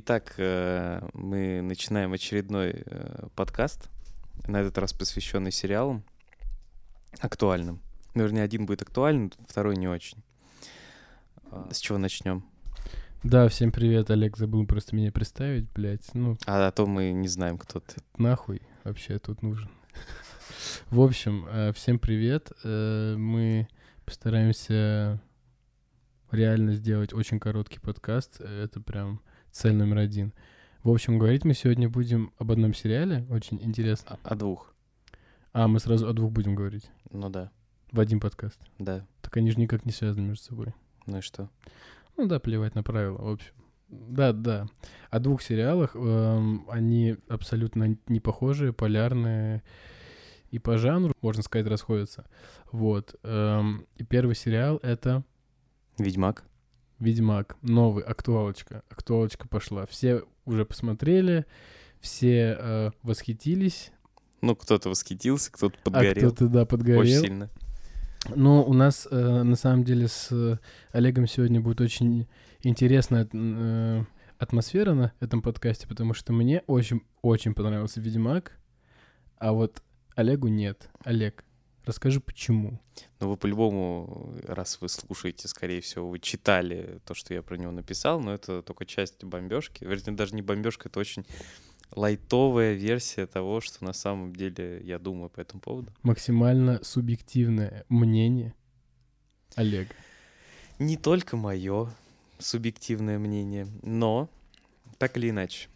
Итак, э, мы начинаем очередной э, подкаст, на этот раз посвященный сериалам актуальным. Ну, вернее, один будет актуальный, второй не очень. А, с чего начнем? Да, всем привет, Олег, забыл просто меня представить, блядь, ну... А, а то мы не знаем, кто ты. Нахуй вообще тут нужен. В общем, э, всем привет. Мы постараемся реально сделать очень короткий подкаст. Это прям цель номер один. В общем, говорить мы сегодня будем об одном сериале, очень интересно. О, о двух. А, мы сразу о двух будем говорить? Ну да. В один подкаст? Да. Так они же никак не связаны между собой. Ну и что? Ну да, плевать на правила, в общем. Да, да. О двух сериалах. Эм, они абсолютно не похожие, полярные и по жанру, можно сказать, расходятся. Вот. Эм, и первый сериал — это... «Ведьмак». Ведьмак, новый, актуалочка. Актуалочка пошла. Все уже посмотрели, все э, восхитились. Ну, кто-то восхитился, кто-то а подгорел. А кто-то, да, подгорел. Очень сильно. Ну, у нас, э, на самом деле, с Олегом сегодня будет очень интересная э, атмосфера на этом подкасте, потому что мне очень-очень понравился «Ведьмак», а вот Олегу нет. Олег, Расскажи, почему. Ну, вы по-любому, раз вы слушаете, скорее всего, вы читали то, что я про него написал, но это только часть бомбежки. Вернее, даже не бомбежка, это очень лайтовая версия того, что на самом деле я думаю по этому поводу. Максимально субъективное мнение Олега. Не только мое субъективное мнение, но так или иначе.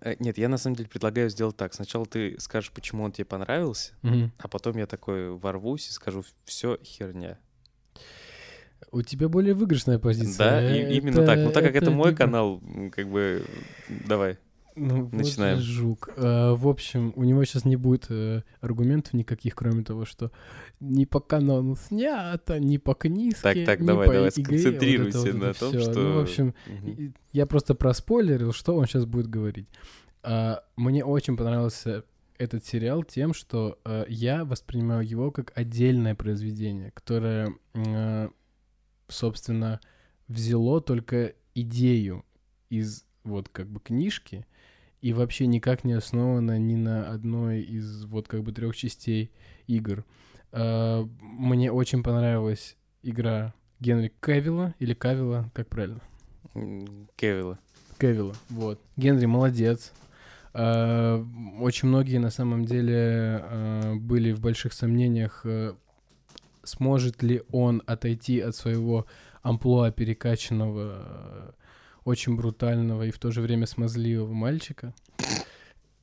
Э, нет, я на самом деле предлагаю сделать так. Сначала ты скажешь, почему он тебе понравился, угу. а потом я такой ворвусь и скажу, все херня. У тебя более выигрышная позиция. Да, это, именно так. Ну так как это, это мой канал, как бы давай. Ну, Начинаем. Вот жук. А, в общем, у него сейчас не будет э, аргументов никаких, кроме того, что не по канону снято, не по книжке, Так, так, не давай, по давай, игре, сконцентрируйся вот это, на вот том, всё. что... Ну, в общем, Мгм. я просто проспойлерил, что он сейчас будет говорить. А, мне очень понравился этот сериал тем, что э, я воспринимаю его как отдельное произведение, которое, э, собственно, взяло только идею из вот как бы книжки и вообще никак не основано ни на одной из вот как бы трех частей игр. Э, мне очень понравилась игра Генри Кевилла или Кавилла, как правильно? Кевилла. Кевилла, вот. Генри молодец. Э, Очень многие на самом деле э, были в больших сомнениях, э, сможет ли он отойти от своего амплуа перекачанного, очень брутального и в то же время смазливого мальчика.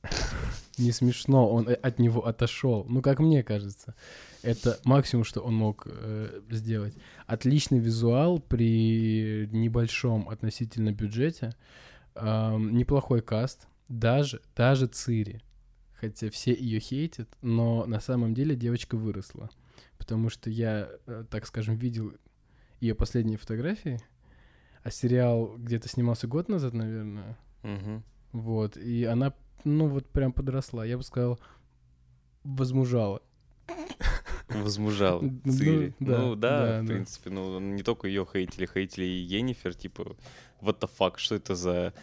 Не смешно, он э, от него отошел. Ну, как мне кажется. Это максимум, что он мог э, сделать. Отличный визуал при небольшом относительно бюджете. Эм, неплохой каст. Даже, даже Цири. Хотя все ее хейтят, но на самом деле девочка выросла. Потому что я, э, так скажем, видел ее последние фотографии, а сериал где-то снимался год назад, наверное. Мгм. Вот. И она, ну, вот прям подросла. Я бы сказал, возмужала. Возмужал Ну, Цири. да, Ну да, да, в да. принципе, ну не только ее хейтили, хейтили и Енифер, типа, what the fuck, что это за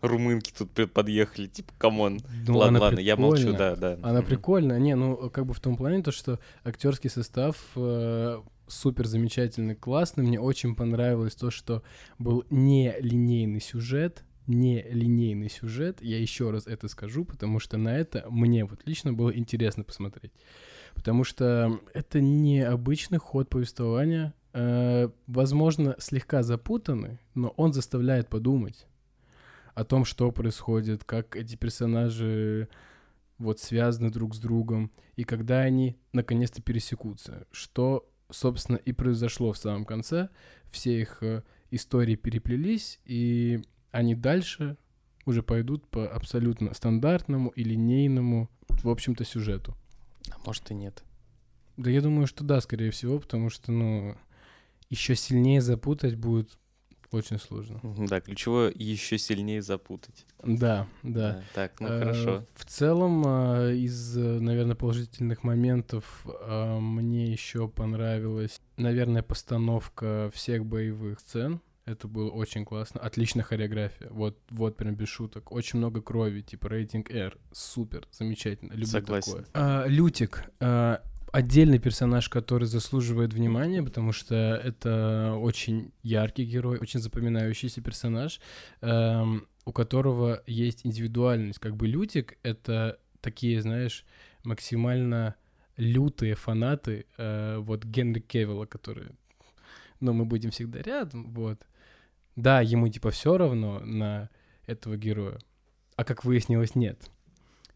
румынки тут подъехали, типа, come on. Ну, ладно, ладно, я молчу, да, да. Она Мгм. прикольная. Не, ну, как бы в том плане, то, что актерский состав э, супер замечательный, классный. Мне очень понравилось то, что был не линейный сюжет, не линейный сюжет. Я еще раз это скажу, потому что на это мне вот лично было интересно посмотреть. Потому что это не обычный ход повествования. Э, возможно, слегка запутанный, но он заставляет подумать о том, что происходит, как эти персонажи вот связаны друг с другом, и когда они наконец-то пересекутся, что, собственно, и произошло в самом конце. Все их э, истории переплелись, и они дальше уже пойдут по абсолютно стандартному и линейному, в общем-то, сюжету. А может и нет. Да я думаю, что да, скорее всего, потому что, ну, еще сильнее запутать будет Очень сложно. Да, ключевое еще сильнее запутать. Да, да. Так, ну Э, хорошо. В целом, э, из, наверное, положительных моментов э, мне еще понравилась, наверное, постановка всех боевых сцен. Это было очень классно. Отличная хореография. Вот, вот прям без шуток. Очень много крови, типа рейтинг R. Супер, замечательно. Люблю Согласен. такое. А, Лютик. а, отдельный персонаж, который заслуживает внимания, потому что это очень яркий герой, очень запоминающийся персонаж, эм, у которого есть индивидуальность. Как бы Лютик — это такие, знаешь, максимально лютые фанаты э, вот Генри Кевилла, которые, ну, мы будем всегда рядом, вот. Да, ему типа все равно на этого героя, а как выяснилось, нет.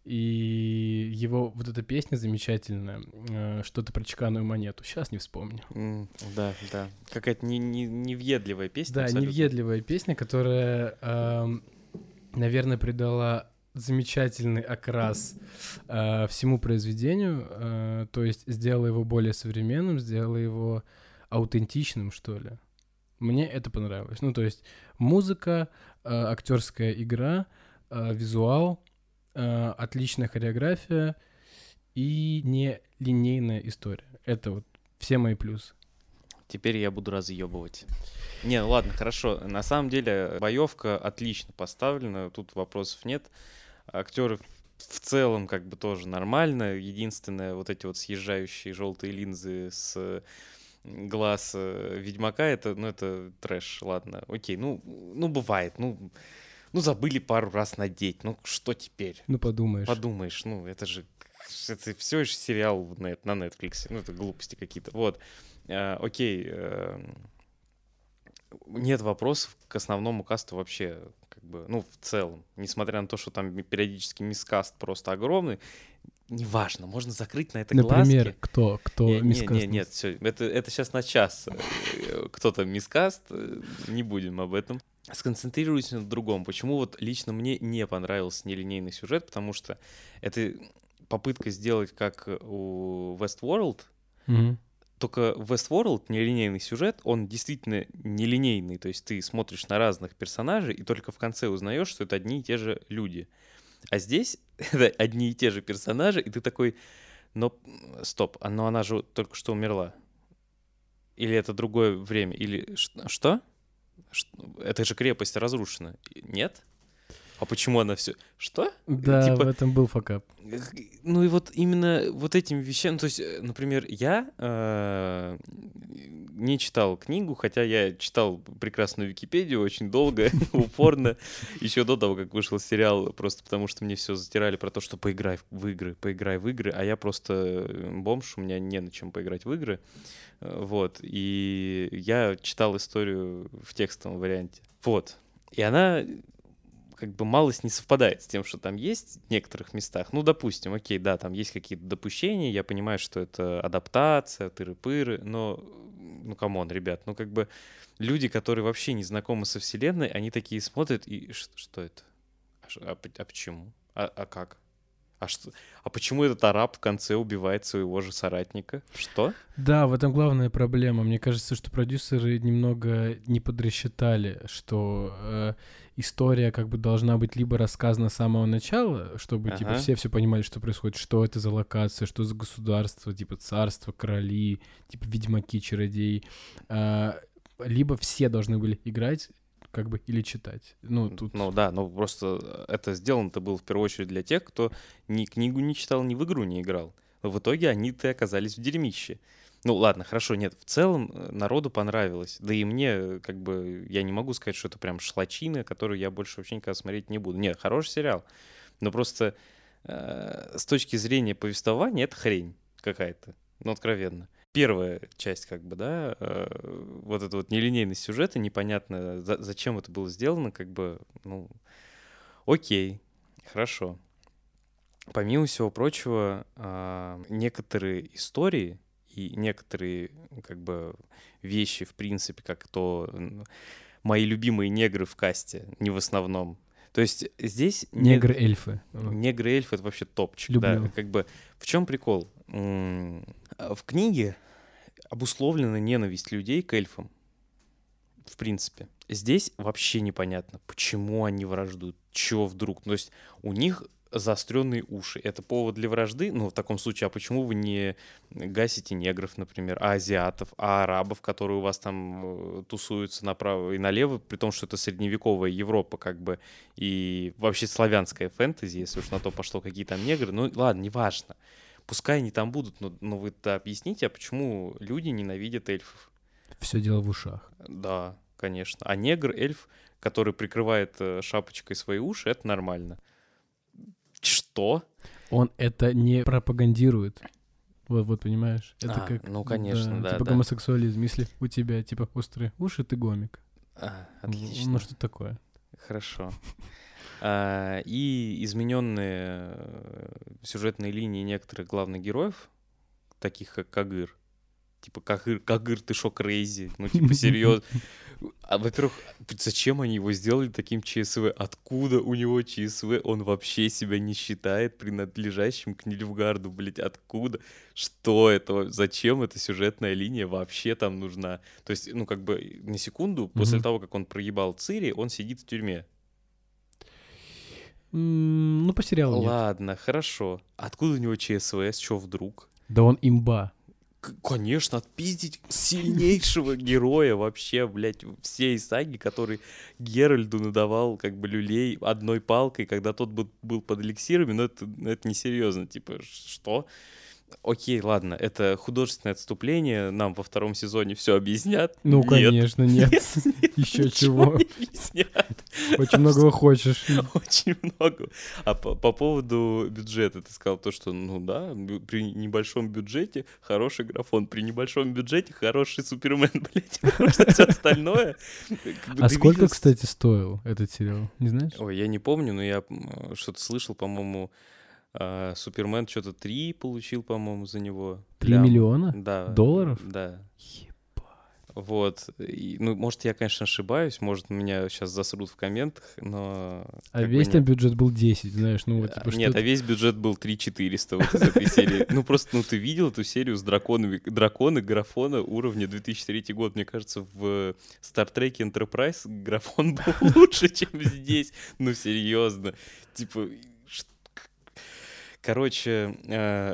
И его вот эта песня замечательная, э, что-то про чеканную монету, сейчас не вспомню. М, Да, да. Какая-то не, не, невъедливая песня. Да, абсолютно. невъедливая песня, которая, эм, наверное, придала замечательный окрас э, всему произведению, э, то есть сделала его более современным, сделала его аутентичным, что ли. Мне это понравилось. Ну, то есть музыка, э, актерская игра, э, визуал, э, отличная хореография и не линейная история. Это вот все мои плюсы. Теперь я буду разъебывать. Не, ну ладно, хорошо. На самом деле боевка отлично поставлена, тут вопросов нет. Актеры в целом как бы тоже нормально. Единственное, вот эти вот съезжающие желтые линзы с глаз э, Ведьмака, это, ну, это трэш, ладно. Окей, ну, ну бывает, ну, ну забыли пару раз надеть, ну что теперь? Ну, подумаешь. Подумаешь, ну это же это все же сериал нет, на Netflix, ну это глупости какие-то. Вот, А, окей, эм, нет вопросов к основному касту вообще, как бы, ну в целом, несмотря на то, что там периодически мискаст просто огромный, неважно, можно закрыть на это Например, глазки. кто, кто Не, мискаст не, нет, все, это, это сейчас на час. Э, Кто-то мискаст, э, не будем об этом. Сконцентрируюсь на другом. Почему вот лично мне не понравился нелинейный сюжет, потому что это попытка сделать как у Westworld, Мгм. только в Westworld нелинейный сюжет, он действительно нелинейный, то есть ты смотришь на разных персонажей и только в конце узнаешь, что это одни и те же люди. А здесь это одни и те же персонажи, и ты такой, но стоп, а но она же только что умерла. Или это другое время, или что? Ш- Это же крепость разрушена. Нет? А почему она все? Что? Да, Типа- в этом был факап. Ну и вот именно вот этим вещам, то есть, э, например, я э, не читал книгу, хотя я читал прекрасную Википедию очень долго, упорно, еще до того, как вышел сериал, просто потому что мне все затирали про то, что поиграй в игры, поиграй в игры, а я просто э, бомж, у меня не на чем поиграть в игры, Э, вот, и я читал историю в текстовом варианте, вот, и она как бы малость не совпадает с тем, что там есть в некоторых местах. Ну, допустим, окей, да, там есть какие-то допущения, я понимаю, что это адаптация, тыры-пыры, но, ну, come on, ребят, ну, как бы люди, которые вообще не знакомы со вселенной, они такие смотрят и что это? А, а а почему? А, а как? А, что? а почему этот араб в конце убивает своего же соратника? Что? Да, в этом главная проблема. Мне кажется, что продюсеры немного не подрасчитали, что э, история как бы должна быть либо рассказана с самого начала, чтобы типа Ага. все все понимали, что происходит, что это за локация, что за государство, типа царство, короли, типа ведьмаки, чародеи, а, либо все должны были играть как бы или читать. Ну тут Ну да, но просто это сделано-то было в первую очередь для тех, кто ни книгу не читал, ни в игру не играл. Но в итоге они-то оказались в дерьмище. Ну ладно, хорошо, нет, в целом э, народу понравилось. Да и мне, э, как бы, я не могу сказать, что это прям шлачина, которую я больше вообще никогда смотреть не буду. Нет, хороший сериал. Но просто э, с точки зрения повествования это хрень какая-то. Ну, откровенно. Первая часть, как бы, да, э, вот эта вот нелинейность сюжета, непонятно, за- зачем это было сделано, как бы, ну, окей, хорошо. Помимо всего прочего, а, некоторые истории и некоторые, как бы, вещи, в принципе, как то мои любимые негры в касте, не в основном. То есть здесь не- негры-эльфы. Вот. Негры эльф это вообще топчик. Люблю. Да, как бы в чем прикол? В книге обусловлена ненависть людей к эльфам. в принципе. Здесь вообще непонятно, почему они враждуют, чё вдруг. То есть у них заостренные уши. Это повод для вражды? Ну, в таком случае, а почему вы не гасите негров, например, а азиатов, а арабов, которые у вас там э, тусуются направо и налево, при том, что это средневековая Европа, как бы, и вообще славянская фэнтези, если уж на то пошло, какие там негры. Ну, ладно, неважно. Пускай они там будут, но, но вы-то объясните, а почему люди ненавидят эльфов? Все дело в ушах. Да, конечно. А негр, эльф, который прикрывает э, шапочкой свои уши, это нормально. Что? Он это не пропагандирует. Вот, вот, понимаешь? Это А, как... ну, конечно, да, Типа да. гомосексуализм. Если у тебя, типа, острые уши, ты гомик. А, Ну, отлично. Ну, что такое? Хорошо. А, и измененные э, сюжетные линии некоторых главных героев, таких как Кагыр. Типа, Кагыр, Кагыр, ты шо, crazy? Ну, типа, серьезно. А, во-первых, зачем они его сделали таким ЧСВ? Откуда у него ЧСВ? Он вообще себя не считает принадлежащим к Нильфгарду, блядь, откуда? Что это? Зачем эта сюжетная линия вообще там нужна? То есть, ну, как бы, на секунду, после Мгм. того, как он проебал Цири, он сидит в тюрьме. М, Ну, по сериалу нет. Ладно, хорошо. Откуда у него ЧСВ? С чего вдруг? Да он имба. К- Конечно, отпиздить сильнейшего героя вообще, блядь, всей саги, который Геральду надавал как бы люлей одной палкой, когда тот был, был под эликсирами, но это, это несерьезно, типа, ш- что? Окей, ладно, это художественное отступление, нам во втором сезоне все объяснят. Ну, Нет. конечно, нет. Еще чего. Очень многого хочешь. Очень много. А по, по поводу бюджета, ты сказал то, что, ну да, при небольшом бюджете хороший графон, при небольшом бюджете хороший Супермен, блядь, потому что все остальное... А сколько, кстати, стоил этот сериал? Не знаешь? Ой, я не помню, но я м, что-то слышал, по-моему, а, Супермен что-то 3 получил, по-моему, за него. Три Лям. миллиона? Да. долларов? Да. Вот. И, ну, может, я, конечно, ошибаюсь, может, меня сейчас засрут в комментах, но... А бы весь нет. там бюджет был 10, знаешь, ну вот, А, типа, Нет, а весь бюджет был 3 400 вот из этой серии. Ну, просто, ну, ты видел эту серию с драконами, драконы графона уровня 2003 год. Мне кажется, в Star Trek Enterprise графон был лучше, чем здесь. Ну, серьезно. Типа, короче,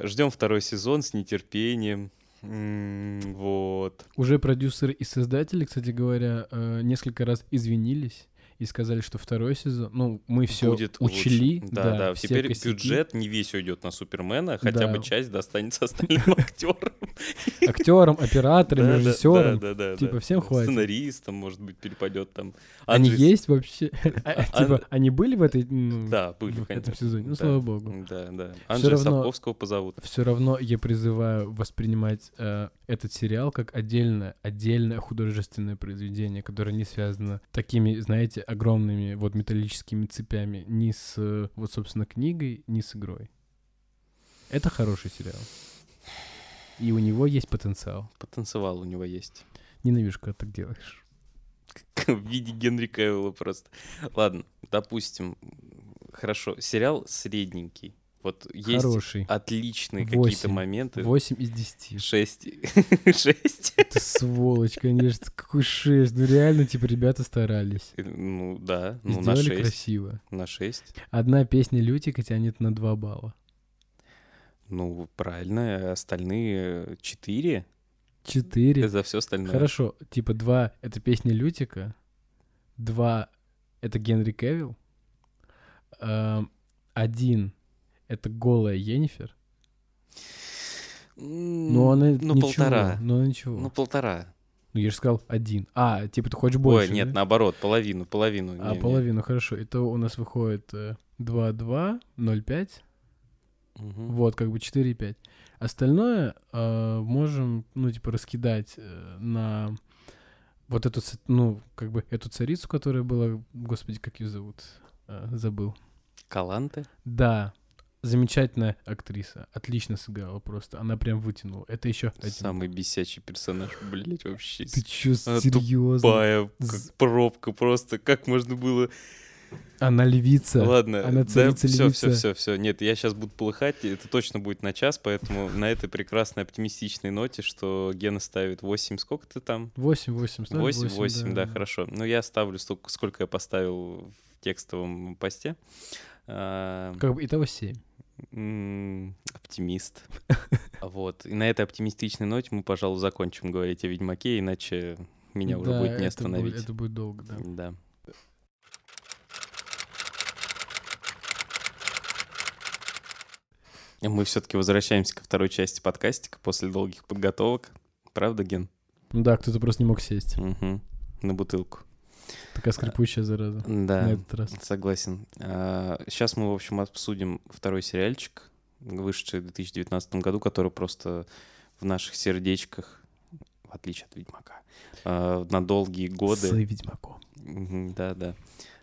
ждем второй сезон с нетерпением. Вот. Уже продюсеры и создатели, кстати говоря, э, несколько раз извинились и сказали, что второй сезон, ну, мы все будет учли, лучше. Да, да. все Теперь косяки. бюджет не весь уйдет на Супермена, хотя Да. бы часть достанется остальным актерам. актерам, операторам, Да, да, режиссерам. да, да, да, типа, всем хватит. Сценаристам, может быть, перепадет там. Они есть вообще? А, А- Типа, они были в этой Да, были, в этом сезоне? Ну, слава богу. Да, да. Анджея Сапковского позовут. Все равно я призываю воспринимать э, этот сериал как отдельное, отдельное художественное произведение, которое не связано такими, знаете, огромными вот металлическими цепями ни с, вот, собственно, книгой, ни с игрой. Это хороший сериал. И у него есть потенциал. Потанцевал у него есть. Ненавижу, когда так делаешь. В виде Генри Кевилла просто. Ладно, допустим. Хорошо, сериал средненький. Вот есть Хороший. отличные какие-то моменты. 8 из 10. Шесть. Шесть? Ты сволочь, конечно. Какой 6? Ну реально, типа, ребята старались. Ну да, ну на сделали шесть. красиво. На шесть. Одна песня Лютика тянет на 2 балла. Ну, правильно, а остальные четыре Четыре. за все остальное. Хорошо, типа два — это песня Лютика, два — это Генри Кевилл, эм, один — это голая Йеннифер, но она Ну, ничего, полтора. но она ничего. Ну, Ну, полтора. я же сказал один. А, типа ты хочешь больше, Ой, нет, да? наоборот, половину, половину. А, Не, не. половину, хорошо. Это у нас выходит э, 2-2, 0-5, Мгм. вот, как бы 4-5. Остальное э, можем, ну, типа, раскидать э, на вот эту, ну, как бы эту царицу, которая была, господи, как ее зовут, Э, забыл. Каланте? Да, замечательная актриса, отлично сыграла просто, она прям вытянула. Это еще один. Самый бесячий персонаж, блять, вообще. Ты чё, серьезно? Тупая, как пробка просто. Как можно было... Она львица. Ладно, Она да, царица все, львица. все, все, все. Нет, я сейчас буду полыхать, это точно будет на час, поэтому на этой прекрасной оптимистичной ноте, что Гена ставит 8, сколько ты там? 8, 8, 8, 8, да, хорошо. Ну, я ставлю столько, сколько я поставил в текстовом посте. А, Как бы итого 7. м, Оптимист. Вот. И на этой оптимистичной ноте мы, пожалуй, закончим говорить о Ведьмаке, иначе меня уже Да, будет не остановить. это будет долго, да. Да. Мы все-таки возвращаемся ко второй части подкастика после долгих подготовок. Правда, Ген? Да, кто-то просто не мог сесть. Угу. На бутылку. Такая скрипучая зараза. На Да, этот раз. согласен. Сейчас мы, в общем, обсудим второй сериальчик, вышедший в 2019 году, который просто в наших сердечках, в отличие от Ведьмака, а, на долгие годы... С Ведьмаком. Мгм, Да, да.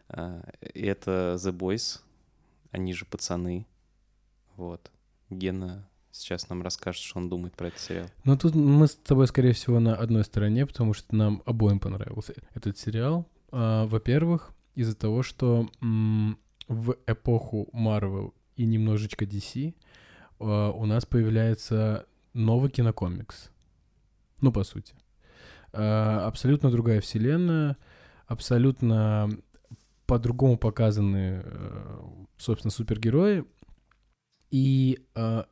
А, и Это The Boys, они же пацаны. Вот. Гена сейчас нам расскажет, что он думает про этот сериал. Ну тут мы с тобой, скорее всего, на одной стороне, потому что нам обоим понравился этот сериал. А, Во-первых, из-за того, что м, в эпоху Marvel и немножечко DC а, у нас появляется новый кинокомикс. Ну, по сути. А, Абсолютно другая вселенная, абсолютно по-другому показаны, э, собственно, супергерои. И а,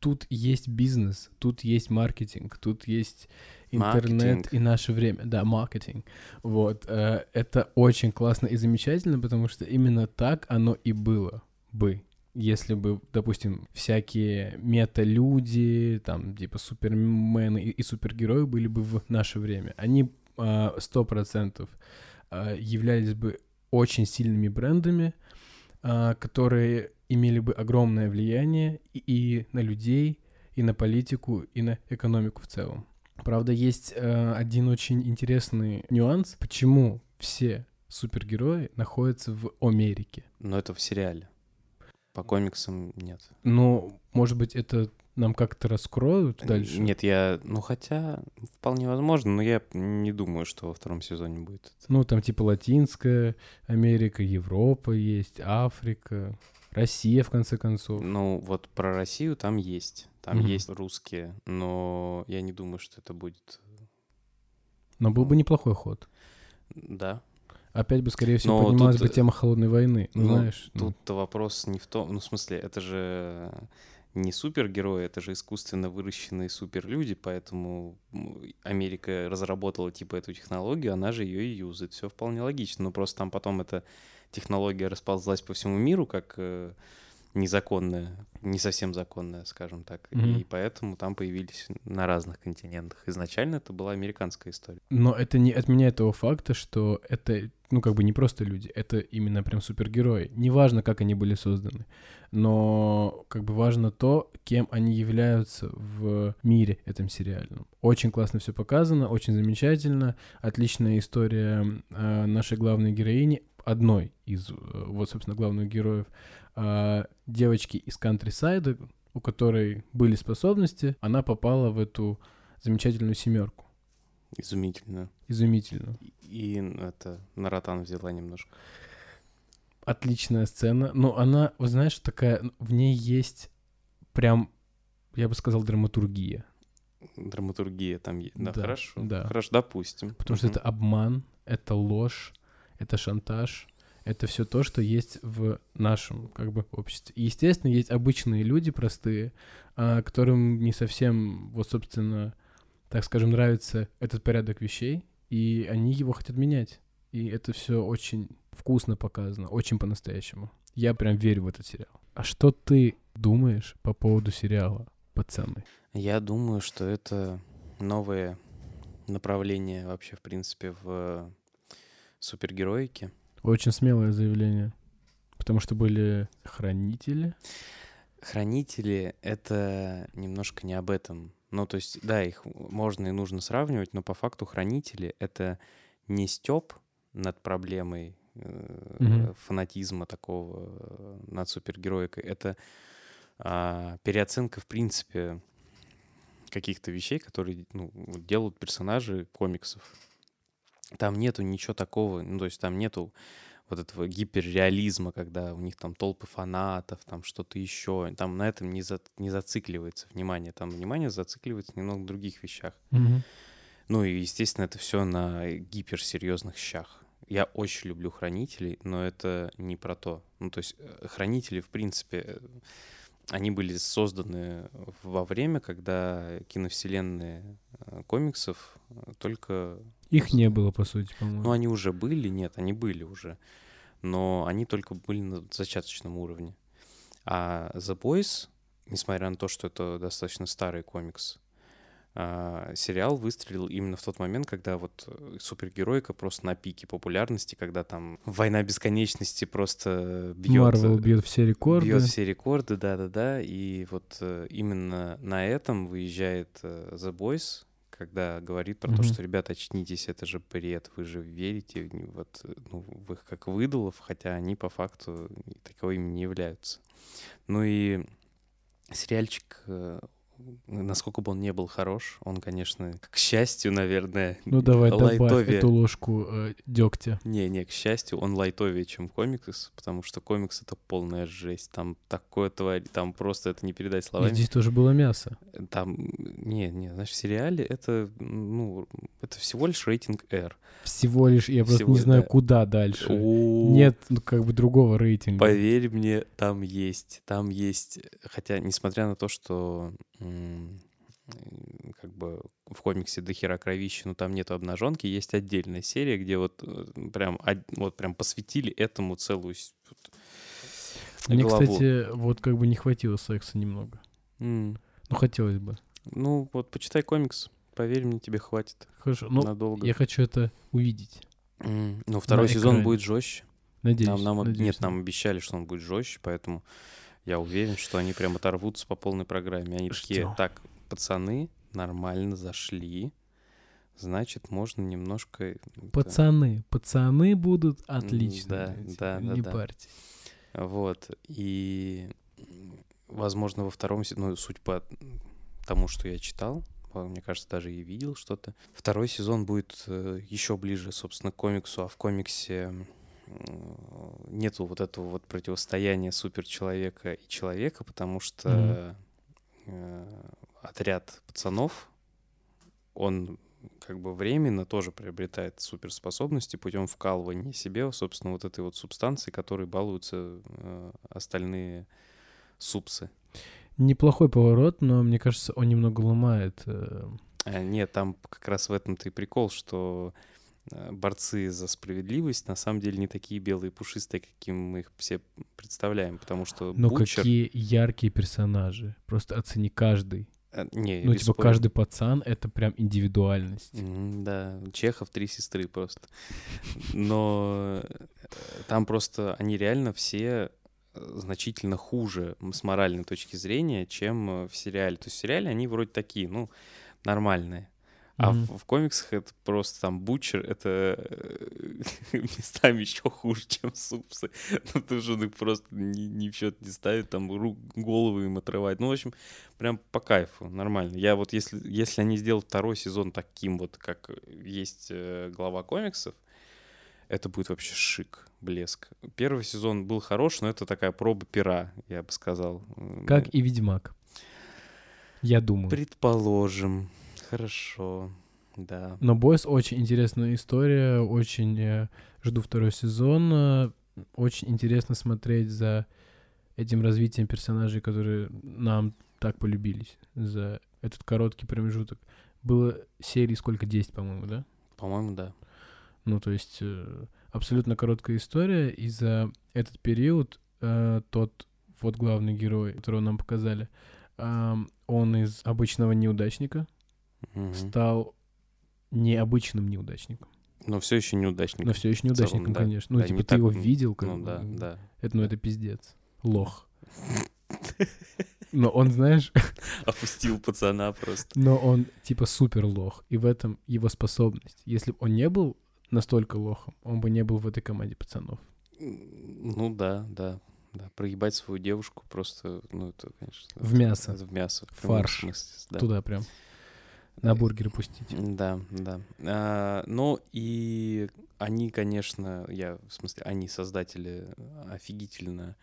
тут есть бизнес, тут есть маркетинг, тут есть интернет Маркетинг. и наше время. Да, маркетинг. Вот. э, Это очень классно и замечательно, потому что именно так оно и было бы. Если бы, допустим, всякие мета-люди, там, типа супермены и, и супергерои были бы в наше время. Они сто процентов являлись бы очень сильными брендами, а, которые имели бы огромное влияние и, и на людей, и на политику, и на экономику в целом. Правда, есть э, один очень интересный нюанс, почему все супергерои находятся в Америке. Но это в сериале. По комиксам нет. Ну, может быть, это нам как-то раскроют дальше? Нет, я... Ну, хотя вполне возможно, но я не думаю, что во втором сезоне будет. это. Ну, там типа Латинская Америка, Европа есть, Африка, Россия, в конце концов. Ну, вот про Россию там есть. Там Мгм. есть русские, но я не думаю, что это будет... Но был бы неплохой ход. Да, Опять бы, скорее всего, Но поднималась тут, бы тема холодной войны. Ну, ну, знаешь, ну, Тут вопрос не в том, ну, в смысле, это же не супергерои, это же искусственно выращенные суперлюди, поэтому Америка разработала типа эту технологию, она же ее и юзает. Все вполне логично, но просто там потом эта технология расползлась по всему миру как э, незаконная, не совсем законная, скажем так, Мгм. и поэтому там появились на разных континентах. Изначально это была американская история. Но это не отменяет того факта, что это, ну, как бы не просто люди, это именно прям супергерои. Неважно, как они были созданы, но как бы важно то, кем они являются в мире этом сериальном. Очень классно все показано, очень замечательно, отличная история э, нашей главной героини, одной из, э, вот, собственно, главных героев, э, девочки из кантрисайда, у которой были способности, она попала в эту замечательную семерку. Изумительно. Изумительно. И это Наратан взяла немножко. Отличная сцена. Но она, вы знаешь, такая, в ней есть прям, я бы сказал, драматургия. Драматургия там есть. Да, Да, хорошо. да. Хорошо, допустим. Потому что это обман, это ложь, это шантаж. Это все то, что есть в нашем как бы обществе. И, естественно, есть обычные люди простые, а, которым не совсем, вот, собственно, так скажем, нравится этот порядок вещей, и они его хотят менять. И это все очень вкусно показано, очень по-настоящему. Я прям верю в этот сериал. А что ты думаешь по поводу сериала «Пацаны»? Я думаю, что это новое направление вообще, в принципе, в супергероике. Очень смелое заявление. Потому что были хранители. Хранители — это немножко не об этом. Ну, то есть, да, их можно и нужно сравнивать, но по факту хранители — это не стёб над проблемой э, Мгм. фанатизма такого э, над супергероикой. Это а, переоценка, в принципе, каких-то вещей, которые ну, делают персонажи комиксов. Там нету ничего такого, ну, то есть там нету вот этого гиперреализма, когда у них там толпы фанатов, там что-то еще. Там на этом не, за, не зацикливается внимание. Там внимание зацикливается немного в других вещах. Мгм. Ну и, естественно, это все на гиперсерьезных щах. Я очень люблю хранителей, но это не про то. Ну, то есть э, хранители, в принципе, э, они были созданы во время, когда киновселенные э, комиксов э, только... Их не было, по сути, Ну, по-моему. они уже были, нет, они были уже. Но они только были на зачаточном уровне. А The Boys, несмотря на то, что это достаточно старый комикс, а, сериал выстрелил именно в тот момент, когда вот э, супергеройка просто на пике популярности, когда там война бесконечности просто бьет... Марвел бьет все рекорды. Бьет все рекорды, да-да-да. И вот э, именно на этом выезжает э, The Boys, когда говорит про то, Мгм. что, ребята, очнитесь, это же бред, вы же верите вот, э, ну, в их как в идолов, хотя они по факту таковыми не являются. Ну и сериальчик, э, насколько бы он не был хорош, он, конечно, к счастью, наверное, Ну давай добавь лайтовее. эту ложку э, дегтя. Не, не, к счастью, он лайтовее, чем комикс, потому что комикс — это полная жесть. Там такое творит, там просто это не передать И словами. здесь тоже было мясо. Там, не, не, знаешь, в сериале это, ну, это всего лишь рейтинг R. Всего лишь, я просто Всего, не знаю, да. куда дальше. У, Нет, ну, как бы другого рейтинга. Поверь мне, там есть, там есть, хотя, несмотря на то, что как бы в комиксе до хера кровища, но там нету обнаженки, есть отдельная серия, где вот э, прям, вот прям посвятили этому целую Мне, главу. кстати, вот как бы не хватило секса немного. М, Ну, хотелось бы. Ну, вот почитай комикс, поверь мне, тебе хватит Хорошо. Ну, надолго. я хочу это увидеть. М, Ну, второй сезон экране. будет жестче. Надеюсь. Нам, нам надеюсь, нет, нам обещали, что он будет жестче, поэтому я уверен, что они прям оторвутся по полной программе. Они такие, Ждём. так, пацаны нормально зашли, значит, можно немножко... Пацаны, пацаны будут отлично. да, блядь, да, не да, да. парьте. Вот, и, возможно, во втором сезоне, ну, суть по тому, что я читал, мне кажется, даже и видел что-то, второй сезон будет еще ближе, собственно, к комиксу, а в комиксе нету вот этого вот противостояния суперчеловека и человека, потому что э, отряд пацанов, он как бы временно тоже приобретает суперспособности путем вкалывания себе, собственно, вот этой вот субстанции, которой балуются э, остальные супсы. Неплохой поворот, но мне кажется, он немного ломает. э, А, нет, там как раз в этом-то и прикол, что э, борцы за справедливость на самом деле не такие белые пушистые, каким мы их все представляем, потому что Но Бутчер... какие яркие персонажи. Просто оцени каждый. э, не, Ну, типа, спойлеров. каждый пацан — это прям индивидуальность. Мгм, Да, Чехов три сестры просто. Но э, там просто они реально все э, значительно хуже с моральной точки зрения, чем э, в сериале. То есть в сериале они вроде такие, ну, нормальные. А Мгм. в, в комиксах это просто там Бутчер, это э, местами еще хуже, чем супсы. Ну, потому что он их просто ни, ни в счет не ставит, там рук, головы им отрывать. Ну, в общем, прям по кайфу, нормально. Я вот, если, если они сделают второй сезон таким вот, как есть э, глава комиксов, это будет вообще шик, блеск. Первый сезон был хорош, но это такая проба пера, я бы сказал. Как и Ведьмак. Я думаю. Предположим. Хорошо, да. Но Бойс очень интересная история, очень э, жду второй сезон. э, Очень интересно смотреть за этим развитием персонажей, которые нам так полюбились за этот короткий промежуток. Было серий сколько? 10, по-моему, да? По-моему, да. Ну, то есть э, абсолютно короткая история, и за этот период э, тот вот главный герой, которого нам показали, он из обычного неудачника Мгм. стал необычным неудачником. Но все еще неудачник. Но все еще в целом, неудачником, да. конечно. Ну, Да, типа, ты так, его видел, как Ну бы. да, да. Это, ну, это пиздец. Лох. Но он, знаешь, Опустил пацана просто. но он типа супер лох. И в этом его способность. Если бы он не был настолько лохом, он бы не был в этой команде пацанов. Ну да, да. Да, проебать свою девушку просто, ну это, конечно... В это- мясо. это в мясо. в фарш. смысле, да. Туда прям. На бургеры пустить. Да, да. А, ну и они, конечно, я, в смысле, они, создатели, офигительно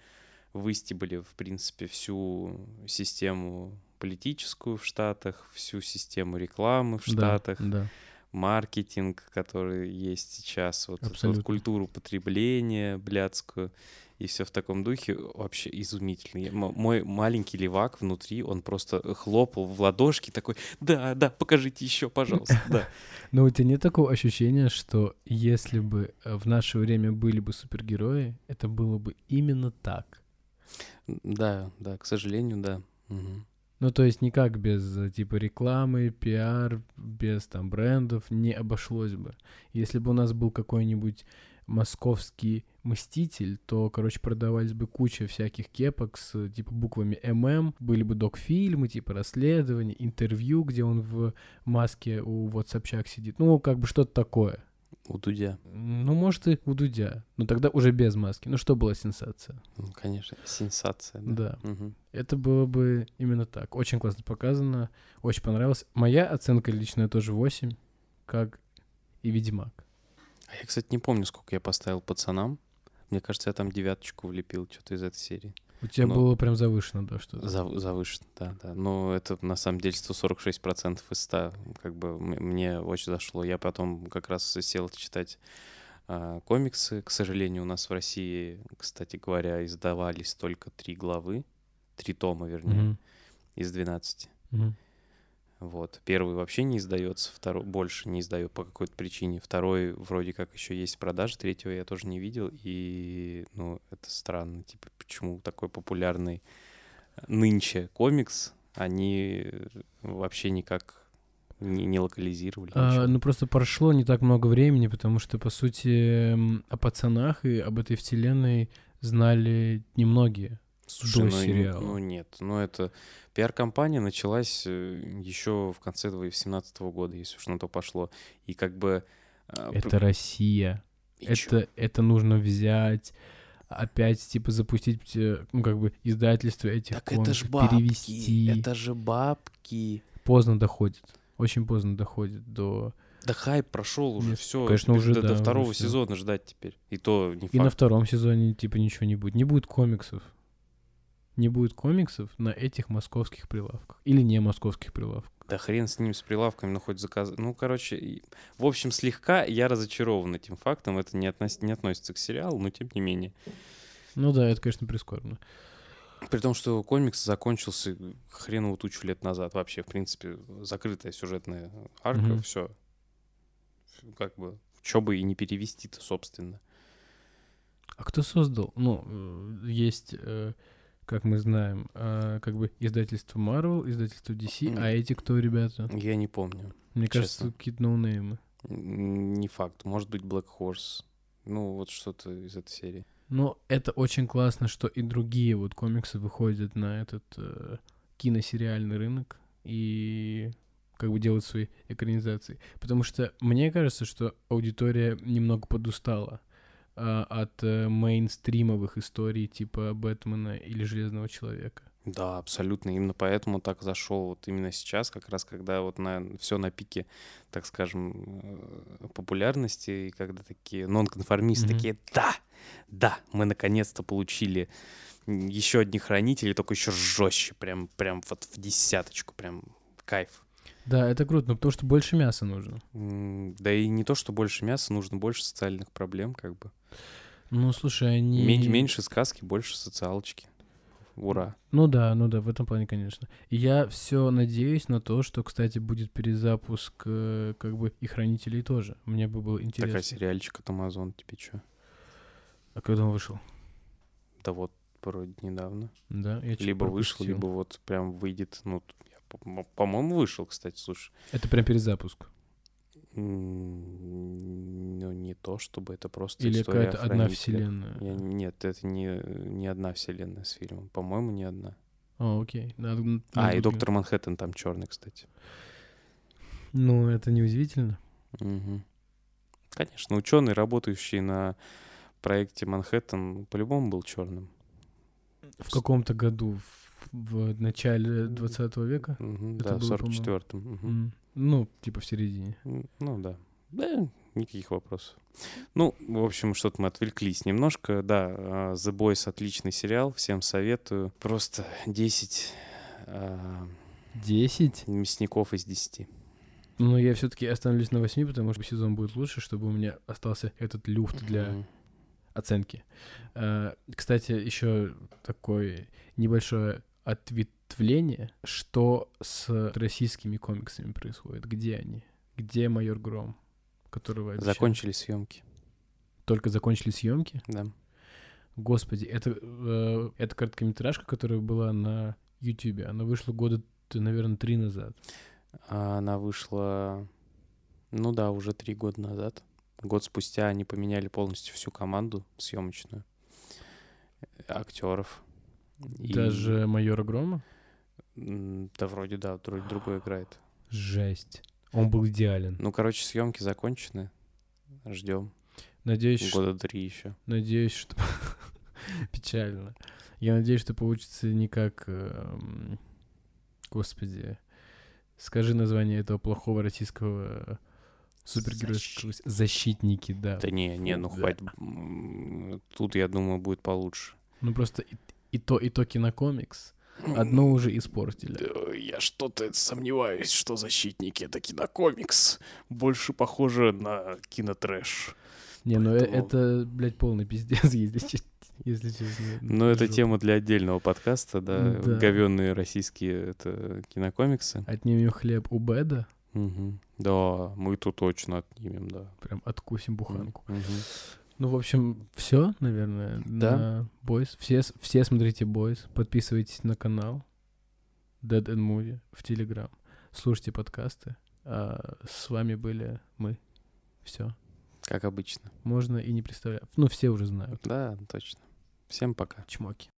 выстебали, в принципе, всю систему политическую в Штатах, всю систему рекламы в Штатах, Да, да. Маркетинг, который есть сейчас, вот, эту вот Абсолютно. культуру потребления блядскую и все в таком духе вообще изумительно. Я- мо- мой маленький левак внутри, он просто хлопал в ладошки такой, да, да, покажите еще, пожалуйста, да. Но у тебя нет такого ощущения, что если бы э, в наше время были бы супергерои, это было бы именно так? Да, да, к сожалению, да. Мгм. Ну, то есть никак без, э, типа, рекламы, пиар, без, там, брендов не обошлось бы. Если бы у нас был какой-нибудь московский мститель, то, короче, продавались бы куча всяких кепок с, типа, буквами ММ, были бы док-фильмы, типа, расследования, интервью, где он в маске у WhatsApp сидит. Ну, как бы что-то такое. У Дудя, Ну, может, и у Дудя. Но тогда уже без маски. Ну, что была сенсация? ну, конечно, сенсация. Да. Да. Мгм. Это было бы именно так. Очень классно показано. Очень понравилось. Моя оценка личная тоже 8, как и Ведьмак. А я, кстати, не помню, сколько я поставил пацанам. Мне кажется, я там девяточку влепил, что-то из этой серии. У тебя Ну, было прям завышено, да, что-то. Зав- завышено, да, да. Но это на самом деле 146% из 100. Как бы мне очень зашло. Я потом как раз сел читать а, комиксы. К сожалению, у нас в России, кстати говоря, издавались только три главы. Три тома, вернее, Мгм. из 12. Мгм. Вот. Первый вообще не издается, второй больше не издает по какой-то причине. Второй вроде как еще есть в продаже, третьего я тоже не видел. И, ну, это странно. Типа, почему такой популярный нынче комикс, они вообще никак не, не локализировали. А, ну, просто прошло не так много времени, потому что, по сути, о пацанах и об этой вселенной знали немногие. Слушай, до ну, сериала. ну нет, ну это пиар-компания началась еще в конце 2017 года, если уж на то пошло. И как бы... а, Это Россия. и чё? Это, это нужно взять, опять, типа, запустить, э, ну, как бы, издательство этих Так это ж комиксов, бабки, перевести. это же бабки. Поздно доходит. Очень поздно доходит до... Да хайп прошел уже, Нет, все. конечно, уже до, до да, уже второго всё. сезона ждать теперь. И то не И на факт. втором сезоне, типа, ничего не будет. Не будет комиксов. Не будет комиксов на этих московских прилавках. Или не московских прилавках. Да хрен с ним, с прилавками, ну хоть заказ. Ну, короче, в общем, слегка я разочарован этим фактом. Это не, относ- не относится к сериалу, но тем не менее. Ну да, это, конечно, прискорбно. При том, что комикс закончился хреновую тучу лет назад. Вообще, в принципе, закрытая сюжетная арка, Мгм. все. Как бы, что бы и не перевести-то, собственно. А кто создал? Ну, э, есть, э, как мы знаем, э, как бы издательство Marvel, издательство DC, а эти кто, ребята? Я не помню. Мне Честно. кажется, какие-то ноунеймы. Не факт. Может быть, Black Horse. Ну, вот что-то из этой серии. Но это очень классно, что и другие вот комиксы выходят на этот э, киносериальный рынок и как бы делают свои экранизации. Потому что мне кажется, что аудитория немного подустала а, от э, мейнстримовых историй типа Бэтмена или Железного Человека. Да, абсолютно. Именно поэтому так зашел вот именно сейчас, как раз когда вот на все на пике, так скажем, э, популярности, и когда такие нонконформисты Мгм. такие, да, да, мы наконец-то получили еще одни хранители, только еще жестче, прям, прям вот в десяточку, прям кайф. Да, это круто, но потому что больше мяса нужно. Да и не то, что больше мяса, нужно больше социальных проблем, как бы. Ну, слушай, они... Мен- Меньше сказки, больше социалочки. Ура. Ну да, ну да, в этом плане, конечно. И я все надеюсь на то, что, кстати, будет перезапуск э, как бы и хранителей тоже. Мне бы было интересно. Такая сериальчик от Amazon, тебе что? А когда он вышел? Да вот, вроде недавно. Да, я либо вышел, пропустил. либо вот прям выйдет. Ну, по-моему, вышел, кстати, слушай. Это прям перезапуск. Ну, не то, чтобы это просто Или история о какая-то одна вселенная. Я- нет, это не, не одна вселенная с фильмом. По-моему, не одна. А, окей. Надо- А, надо и будет- доктор Манхэттен там черный, кстати. Ну, это неудивительно. Мгм. Конечно, ученый, работающий на проекте Манхэттен, по-любому был черным. В каком-то году, в, в начале 20 века. Это да, в было, 44-м. мгм. М. Ну, типа в середине. Ну да. Да, никаких вопросов. Ну, в общем, что-то мы отвлеклись немножко. Да, а, The Boys отличный сериал, всем советую. Просто 10 а, 10? мясников из 10. Ну, я все-таки остановлюсь на 8, потому что сезон будет лучше, чтобы у меня остался этот люфт для оценки. Э, Кстати, еще такое небольшое ответвление, что с российскими комиксами происходит, где они, где майор Гром, которого обещали? Закончились съемки. только закончили съемки. Да. Господи, это э, это короткометражка, которая была на YouTube, она вышла года, наверное, три назад. Она вышла, ну да, уже три года назад. Год спустя они поменяли полностью всю команду съемочную актеров. И, Даже майора Грома. Да, вроде да, вроде другой играет. Жесть. Он был идеален. Ну, короче, съемки закончены. Ждем. Надеюсь, что Года три еще. Надеюсь, что... Печально. Я надеюсь, что получится не как... эм, Господи. Скажи название этого плохого российского супергеройского... с- Защитники, да. Да не, не, ну Да. хватит. Тут, я думаю, будет получше. Ну просто и, то, и то кинокомикс. Одно уже испортили. Я что-то сомневаюсь, что «Защитники» — это кинокомикс. Больше похоже на кинотрэш. Не, ну э- Поэтому- это, блядь, полный пиздец, если, если честно. Но это Жопа. тема для отдельного подкаста, да. Да. Говенные российские это кинокомиксы. Отнимем хлеб у Беда, Мгм. Да, мы тут точно отнимем, да. прям откусим буханку. Ну, в общем, все, наверное, Да. на Boys. Все, все смотрите Boys, подписывайтесь на канал Dead and Movie в Телеграм, слушайте подкасты. А с вами были мы. Все. Как обычно. Можно и не представлять. Ну, все уже знают. Да, точно. Всем пока. Чмоки.